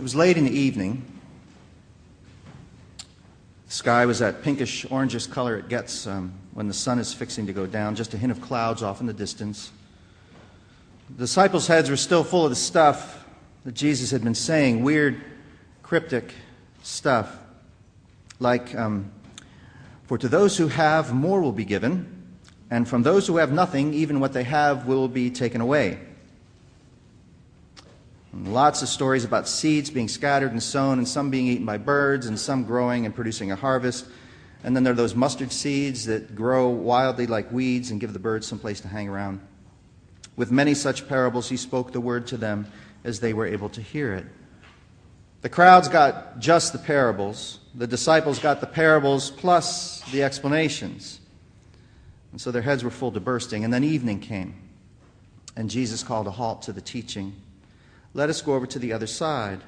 It was late in the evening. The sky was that pinkish orangish color it gets um, when the sun is fixing to go down, just a hint of clouds off in the distance. The disciples' heads were still full of the stuff that Jesus had been saying, weird, cryptic stuff, like, um, For to those who have, more will be given, and from those who have nothing, even what they have will be taken away. Lots of stories about seeds being scattered and sown, and some being eaten by birds, and some growing and producing a harvest. And then there are those mustard seeds that grow wildly like weeds and give the birds some place to hang around. With many such parables, he spoke the word to them as they were able to hear it. The crowds got just the parables, the disciples got the parables plus the explanations. And so their heads were full to bursting. And then evening came, and Jesus called a halt to the teaching. Let us go over to the other side.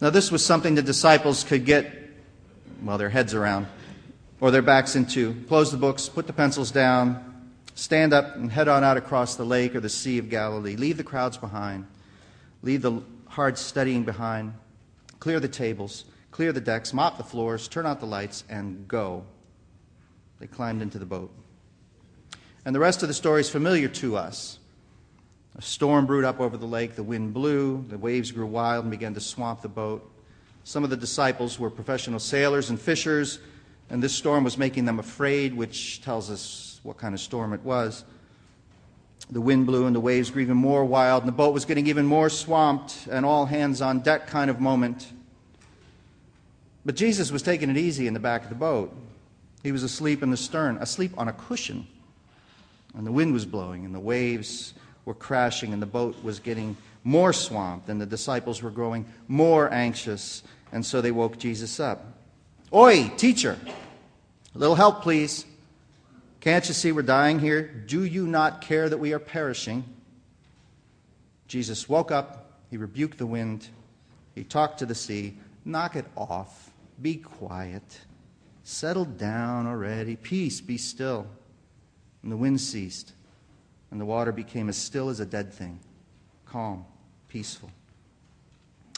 Now, this was something the disciples could get, well, their heads around or their backs into. Close the books, put the pencils down, stand up, and head on out across the lake or the Sea of Galilee. Leave the crowds behind, leave the hard studying behind, clear the tables, clear the decks, mop the floors, turn out the lights, and go. They climbed into the boat. And the rest of the story is familiar to us. A storm brewed up over the lake, the wind blew, the waves grew wild and began to swamp the boat. Some of the disciples were professional sailors and fishers, and this storm was making them afraid, which tells us what kind of storm it was. The wind blew and the waves grew even more wild, and the boat was getting even more swamped, an all hands on deck kind of moment. But Jesus was taking it easy in the back of the boat. He was asleep in the stern, asleep on a cushion. And the wind was blowing, and the waves were crashing and the boat was getting more swamped and the disciples were growing more anxious. And so they woke Jesus up. Oi, teacher, a little help, please. Can't you see we're dying here? Do you not care that we are perishing? Jesus woke up. He rebuked the wind. He talked to the sea. Knock it off. Be quiet. Settle down already. Peace, be still. And the wind ceased and the water became as still as a dead thing, calm, peaceful.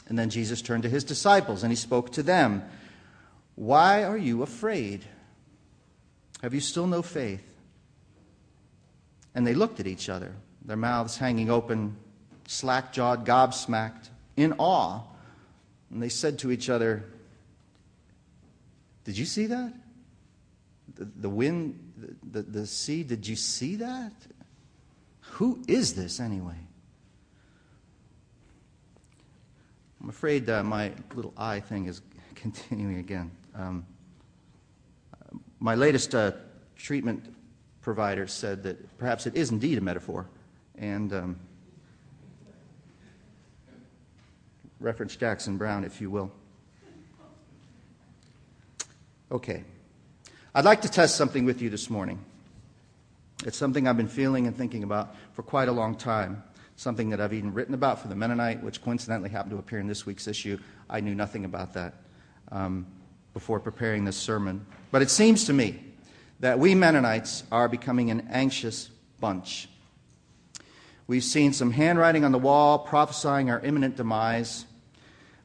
And then Jesus turned to his disciples and he spoke to them Why are you afraid? Have you still no faith? And they looked at each other, their mouths hanging open, slack jawed, gobsmacked, in awe. And they said to each other, Did you see that? The, the wind, the, the, the sea, did you see that? Who is this anyway? I'm afraid uh, my little eye thing is continuing again. Um, my latest uh, treatment provider said that perhaps it is indeed a metaphor, and um, reference Jackson Browne, if you will. Okay. I'd like to test something with you this morning. It's something I've been feeling and thinking about for quite a long time. Something that I've even written about for the Mennonite, which coincidentally happened to appear in this week's issue. I knew nothing about that um, before preparing this sermon. But it seems to me that we Mennonites are becoming an anxious bunch. We've seen some handwriting on the wall prophesying our imminent demise.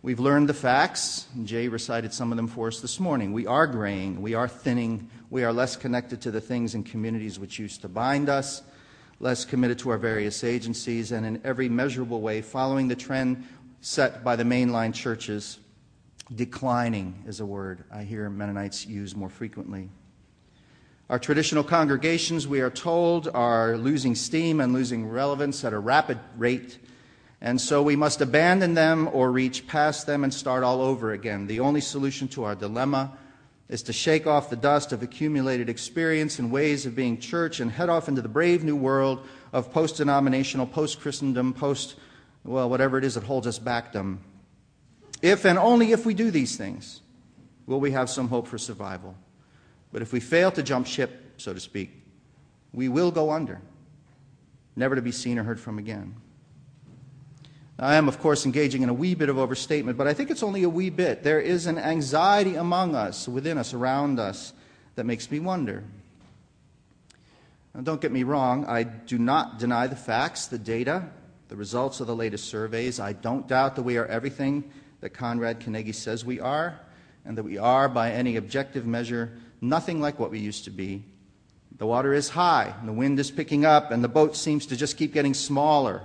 We've learned the facts. Jay recited some of them for us this morning. We are graying, we are thinning, we are less connected to the things and communities which used to bind us, less committed to our various agencies, and in every measurable way following the trend set by the mainline churches. Declining is a word I hear Mennonites use more frequently. Our traditional congregations, we are told, are losing steam and losing relevance at a rapid rate. And so we must abandon them or reach past them and start all over again. The only solution to our dilemma is to shake off the dust of accumulated experience and ways of being church and head off into the brave new world of post denominational, post Christendom, post, well, whatever it is that holds us back. Them. If and only if we do these things will we have some hope for survival. But if we fail to jump ship, so to speak, we will go under, never to be seen or heard from again. I am, of course, engaging in a wee bit of overstatement, but I think it's only a wee bit. There is an anxiety among us, within us, around us, that makes me wonder. Now, don't get me wrong, I do not deny the facts, the data, the results of the latest surveys. I don't doubt that we are everything that Conrad Kanagy says we are, and that we are, by any objective measure, nothing like what we used to be. The water is high, and the wind is picking up, and the boat seems to just keep getting smaller.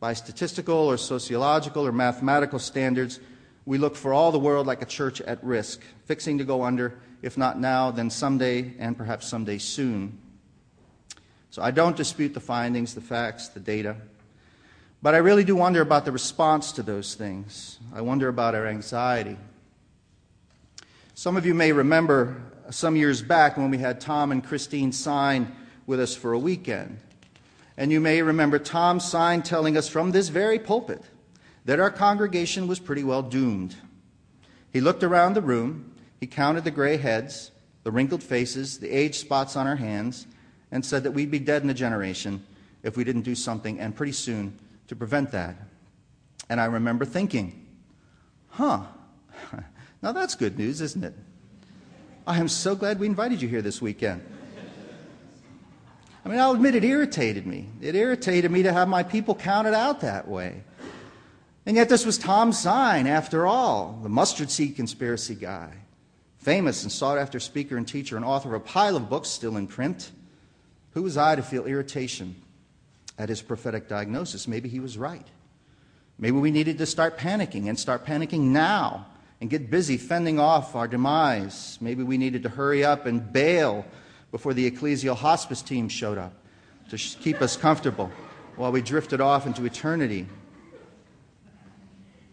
By statistical or sociological or mathematical standards, we look for all the world like a church at risk, fixing to go under, if not now, then someday, and perhaps someday soon. So I don't dispute the findings, the facts, the data. But I really do wonder about the response to those things. I wonder about our anxiety. Some of you may remember some years back when we had Tom and Christine Sine with us for a weekend. And you may remember Tom Sine telling us from this very pulpit that our congregation was pretty well doomed. He looked around the room, he counted the gray heads, the wrinkled faces, the age spots on our hands, and said that we'd be dead in a generation if we didn't do something, and pretty soon, to prevent that. And I remember thinking, huh, now that's good news, isn't it? I am so glad we invited you here this weekend. I mean, I'll admit it irritated me. It irritated me to have my people counted out that way. And yet, this was Tom Sine, after all, the mustard seed conspiracy guy, famous and sought after speaker and teacher and author of a pile of books still in print. Who was I to feel irritation at his prophetic diagnosis? Maybe he was right. Maybe we needed to start panicking and start panicking now and get busy fending off our demise. Maybe we needed to hurry up and bail before the ecclesial hospice team showed up to keep us comfortable while we drifted off into eternity.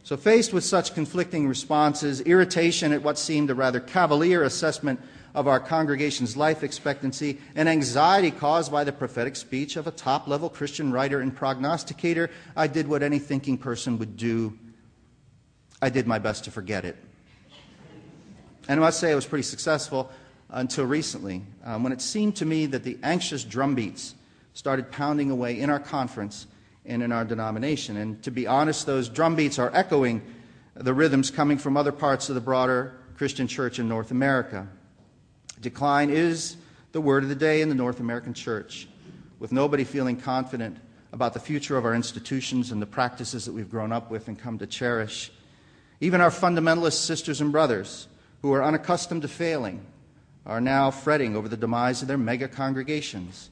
So, faced with such conflicting responses, irritation at what seemed a rather cavalier assessment of our congregation's life expectancy, and anxiety caused by the prophetic speech of a top level Christian writer and prognosticator, I did what any thinking person would do. I did my best to forget it. And I must say, I was pretty successful until recently, um, when it seemed to me that the anxious drumbeats started pounding away in our conference and in our denomination. And to be honest, those drumbeats are echoing the rhythms coming from other parts of the broader Christian church in North America. Decline is the word of the day in the North American church, with nobody feeling confident about the future of our institutions and the practices that we've grown up with and come to cherish. Even our fundamentalist sisters and brothers, who are unaccustomed to failing, are now fretting over the demise of their mega congregations,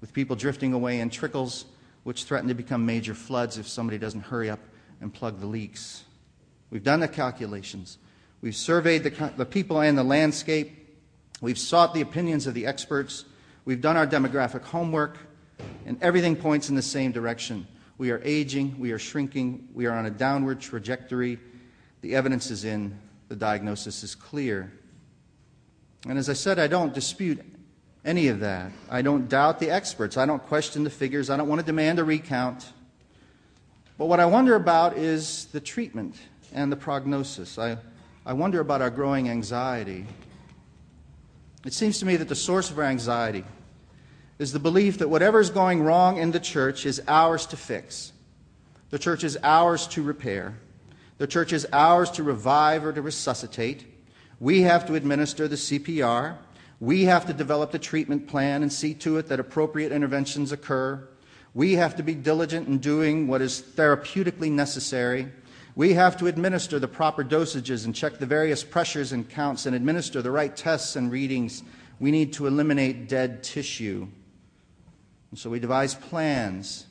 with people drifting away in trickles which threaten to become major floods if somebody doesn't hurry up and plug the leaks. We've done the calculations. We've surveyed the, the people and the landscape. We've sought the opinions of the experts. We've done our demographic homework, and everything points in the same direction. We are aging, we are shrinking, we are on a downward trajectory. The evidence is in, the diagnosis is clear. And as I said, I don't dispute any of that. I don't doubt the experts. I don't question the figures. I don't want to demand a recount. But what I wonder about is the treatment and the prognosis. I, I wonder about our growing anxiety. It seems to me that the source of our anxiety is the belief that whatever is going wrong in the church is ours to fix. The church is ours to repair. The church is ours to revive or to resuscitate. We have to administer the CPR. We have to develop the treatment plan and see to it that appropriate interventions occur. We have to be diligent in doing what is therapeutically necessary. We have to administer the proper dosages and check the various pressures and counts and administer the right tests and readings. We need to eliminate dead tissue. And so we devise plans.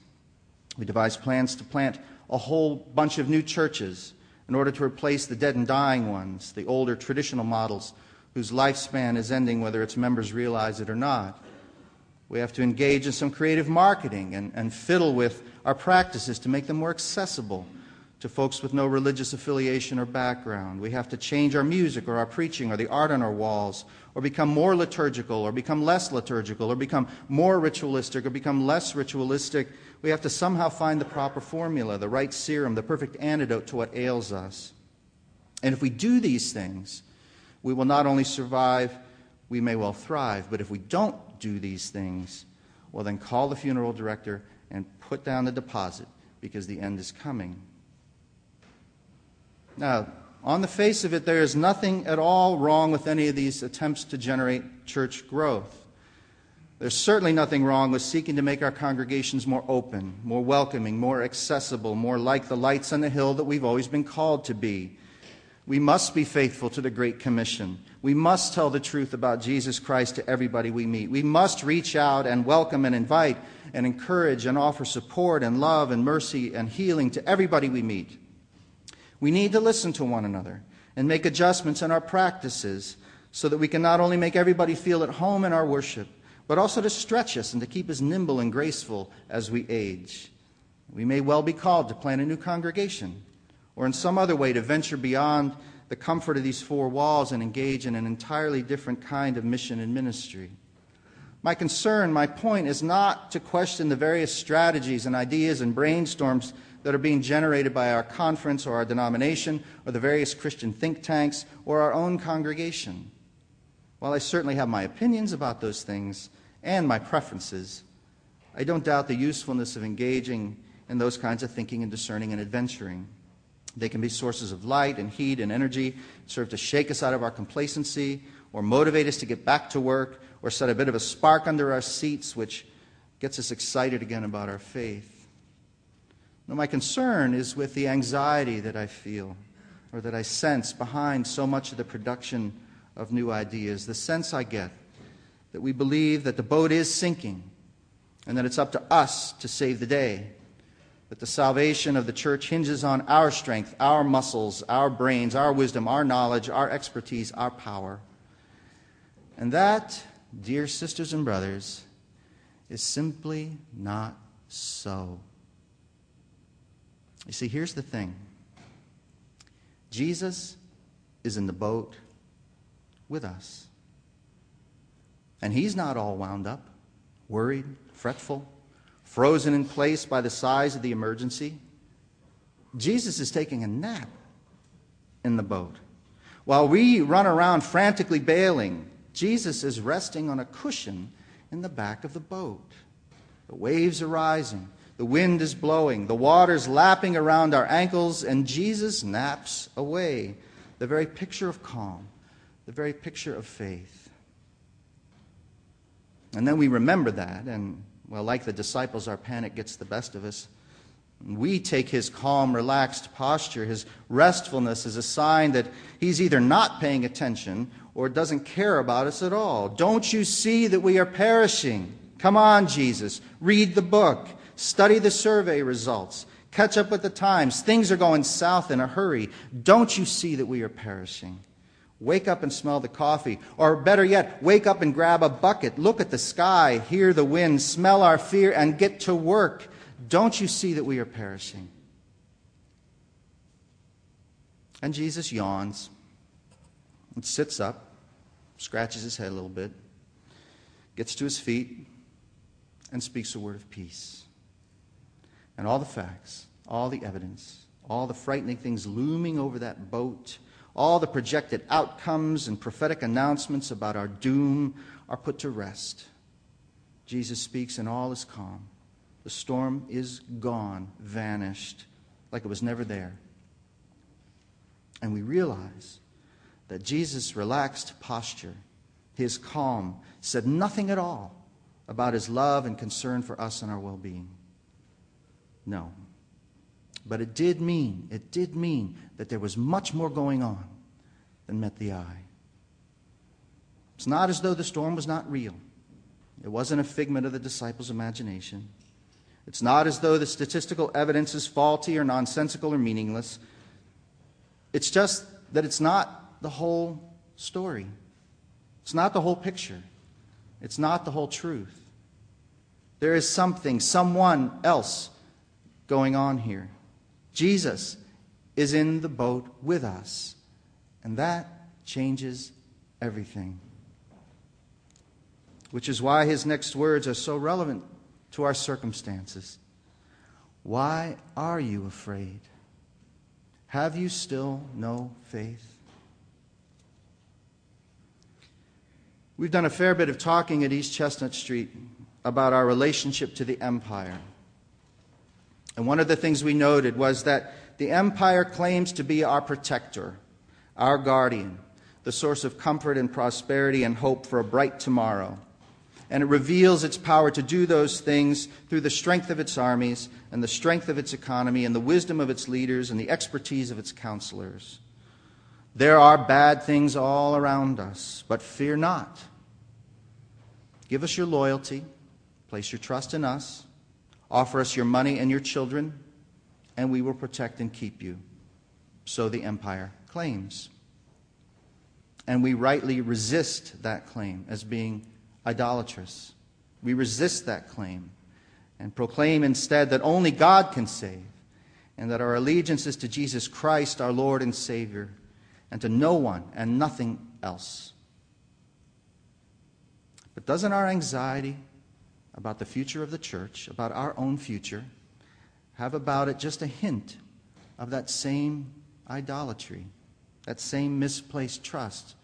We devise plans to plant a whole bunch of new churches in order to replace the dead and dying ones, the older traditional models whose lifespan is ending, whether its members realize it or not. We have to engage in some creative marketing and, and fiddle with our practices to make them more accessible to folks with no religious affiliation or background. We have to change our music or our preaching or the art on our walls, or become more liturgical or become less liturgical, or become more ritualistic or become less ritualistic. We have to somehow find the proper formula, the right serum, the perfect antidote to what ails us. And if we do these things, we will not only survive, we may well thrive. But if we don't do these things, well, then call the funeral director and put down the deposit because the end is coming. Now, on the face of it, there is nothing at all wrong with any of these attempts to generate church growth. There's certainly nothing wrong with seeking to make our congregations more open, more welcoming, more accessible, more like the lights on the hill that we've always been called to be. We must be faithful to the Great Commission. We must tell the truth about Jesus Christ to everybody we meet. We must reach out and welcome and invite and encourage and offer support and love and mercy and healing to everybody we meet. We need to listen to one another and make adjustments in our practices so that we can not only make everybody feel at home in our worship, but also to stretch us and to keep us nimble and graceful as we age. We may well be called to plant a new congregation or in some other way to venture beyond the comfort of these four walls and engage in an entirely different kind of mission and ministry. My concern, my point, is not to question the various strategies and ideas and brainstorms that are being generated by our conference or our denomination or the various Christian think tanks or our own congregation. While I certainly have my opinions about those things and my preferences, I don't doubt the usefulness of engaging in those kinds of thinking and discerning and adventuring. They can be sources of light and heat and energy, serve to shake us out of our complacency, or motivate us to get back to work, or set a bit of a spark under our seats, which gets us excited again about our faith. Now, my concern is with the anxiety that I feel or that I sense behind so much of the production of new ideas. The sense I get that we believe that the boat is sinking and that it's up to us to save the day. That the salvation of the church hinges on our strength, our muscles, our brains, our wisdom, our knowledge, our expertise, our power. And that, dear sisters and brothers, is simply not so. You see, here's the thing Jesus is in the boat with us. And he's not all wound up, worried, fretful, frozen in place by the size of the emergency. Jesus is taking a nap in the boat. While we run around frantically bailing, Jesus is resting on a cushion in the back of the boat. The waves are rising, the wind is blowing, the water's lapping around our ankles, and Jesus naps away, the very picture of calm the very picture of faith. And then we remember that, and well, like the disciples, our panic gets the best of us. We take his calm, relaxed posture, his restfulness, as a sign that he's either not paying attention or doesn't care about us at all. Don't you see that we are perishing? Come on, Jesus. Read the book. Study the survey results. Catch up with the times. Things are going south in a hurry. Don't you see that we are perishing? Wake up and smell the coffee. Or better yet, wake up and grab a bucket, look at the sky, hear the wind, smell our fear, and get to work. Don't you see that we are perishing? And Jesus yawns and sits up, scratches his head a little bit, gets to his feet, and speaks a word of peace. And all the facts, all the evidence, all the frightening things looming over that boat all the projected outcomes and prophetic announcements about our doom are put to rest. Jesus speaks, and all is calm. The storm is gone, vanished, like it was never there. And we realize that Jesus' relaxed posture, his calm, said nothing at all about his love and concern for us and our well being. No. But it did mean, it did mean that there was much more going on than met the eye. It's not as though the storm was not real. It wasn't a figment of the disciples' imagination. It's not as though the statistical evidence is faulty or nonsensical or meaningless. It's just that it's not the whole story. It's not the whole picture. It's not the whole truth. There is something, someone else going on here. Jesus is in the boat with us, and that changes everything. Which is why his next words are so relevant to our circumstances. Why are you afraid? Have you still no faith? We've done a fair bit of talking at East Chestnut Street about our relationship to the empire. And one of the things we noted was that the empire claims to be our protector, our guardian, the source of comfort and prosperity and hope for a bright tomorrow. and it reveals its power to do those things through the strength of its armies and the strength of its economy and the wisdom of its leaders and the expertise of its counselors. There are bad things all around us, but fear not. Give us your loyalty, place your trust in us, offer us your money and your children, and we will protect and keep you. So the empire claims. And we rightly resist that claim as being idolatrous. We resist that claim and proclaim instead that only God can save and that our allegiance is to Jesus Christ, our Lord and Savior, and to no one and nothing else. But doesn't our anxiety about the future of the church, about our own future, have about it just a hint of that same idolatry, that same misplaced trust?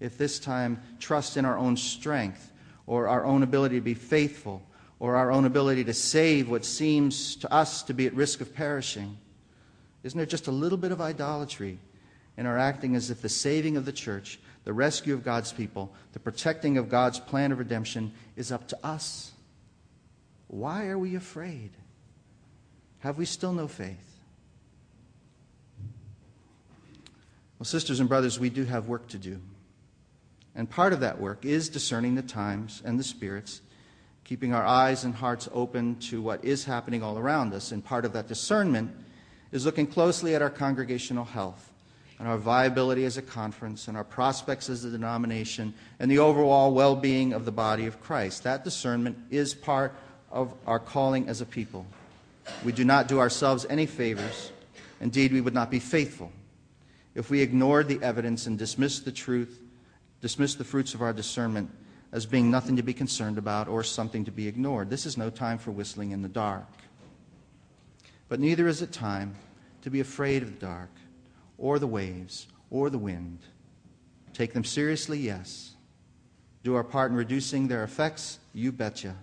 If this time trust in our own strength or our own ability to be faithful, or our own ability to save what seems to us to be at risk of perishing? Isn't there just a little bit of idolatry in our acting as if the saving of the church, the rescue of God's people, the protecting of God's plan of redemption is up to us? Why are we afraid? Have we still no faith? Well, sisters and brothers, we do have work to do. And part of that work is discerning the times and the spirits, keeping our eyes and hearts open to what is happening all around us. And part of that discernment is looking closely at our congregational health and our viability as a conference and our prospects as a denomination and the overall well being of the body of Christ. That discernment is part of our calling as a people. We do not do ourselves any favors. Indeed, we would not be faithful if we ignored the evidence and dismissed the truth dismissed the fruits of our discernment as being nothing to be concerned about or something to be ignored. This is no time for whistling in the dark. But neither is it time to be afraid of the dark or the waves or the wind. Take them seriously, yes. Do our part in reducing their effects, you betcha.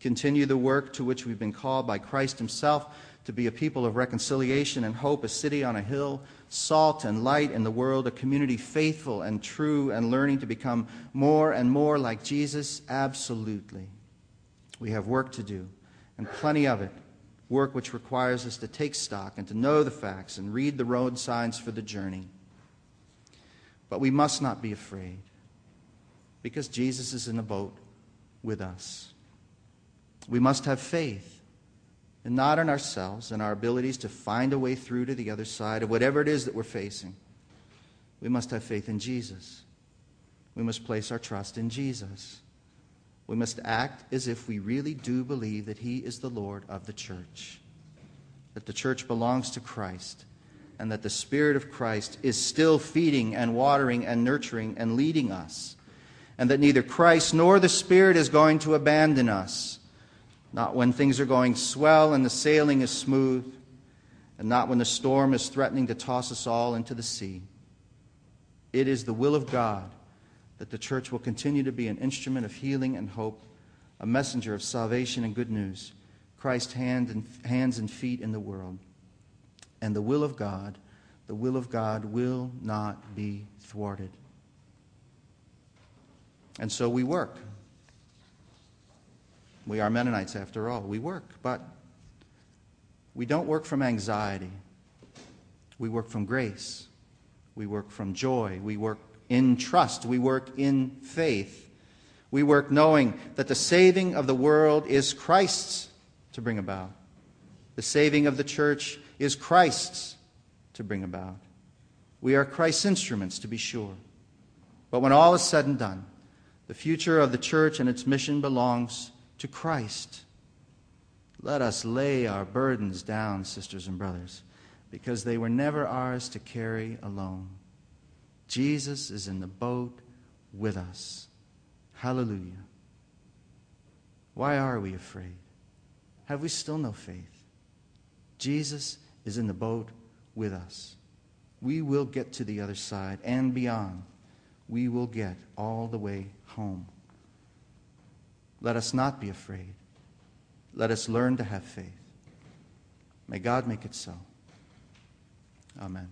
Continue the work to which we've been called by Christ Himself to be a people of reconciliation and hope, a city on a hill, salt and light in the world, a community faithful and true and learning to become more and more like Jesus? Absolutely. We have work to do, and plenty of it. Work which requires us to take stock and to know the facts and read the road signs for the journey. But we must not be afraid because Jesus is in the boat with us. We must have faith and not in ourselves and our abilities to find a way through to the other side of whatever it is that we're facing. We must have faith in Jesus. We must place our trust in Jesus. We must act as if we really do believe that He is the Lord of the church, that the church belongs to Christ, and that the Spirit of Christ is still feeding and watering and nurturing and leading us, and that neither Christ nor the Spirit is going to abandon us not when things are going swell and the sailing is smooth, and not when the storm is threatening to toss us all into the sea. It is the will of God that the church will continue to be an instrument of healing and hope, a messenger of salvation and good news, Christ's hand and, hands and feet in the world. And the will of God, the will of God will not be thwarted. And so we work. We are Mennonites, after all. We work, but we don't work from anxiety. We work from grace. We work from joy. We work in trust. We work in faith. We work knowing that the saving of the world is Christ's to bring about. The saving of the church is Christ's to bring about. We are Christ's instruments, to be sure. But when all is said and done, the future of the church and its mission belongs to Christ. Let us lay our burdens down, sisters and brothers, because they were never ours to carry alone. Jesus is in the boat with us. Hallelujah. Why are we afraid? Have we still no faith? Jesus is in the boat with us. We will get to the other side and beyond. We will get all the way home. Let us not be afraid. Let us learn to have faith. May God make it so. Amen.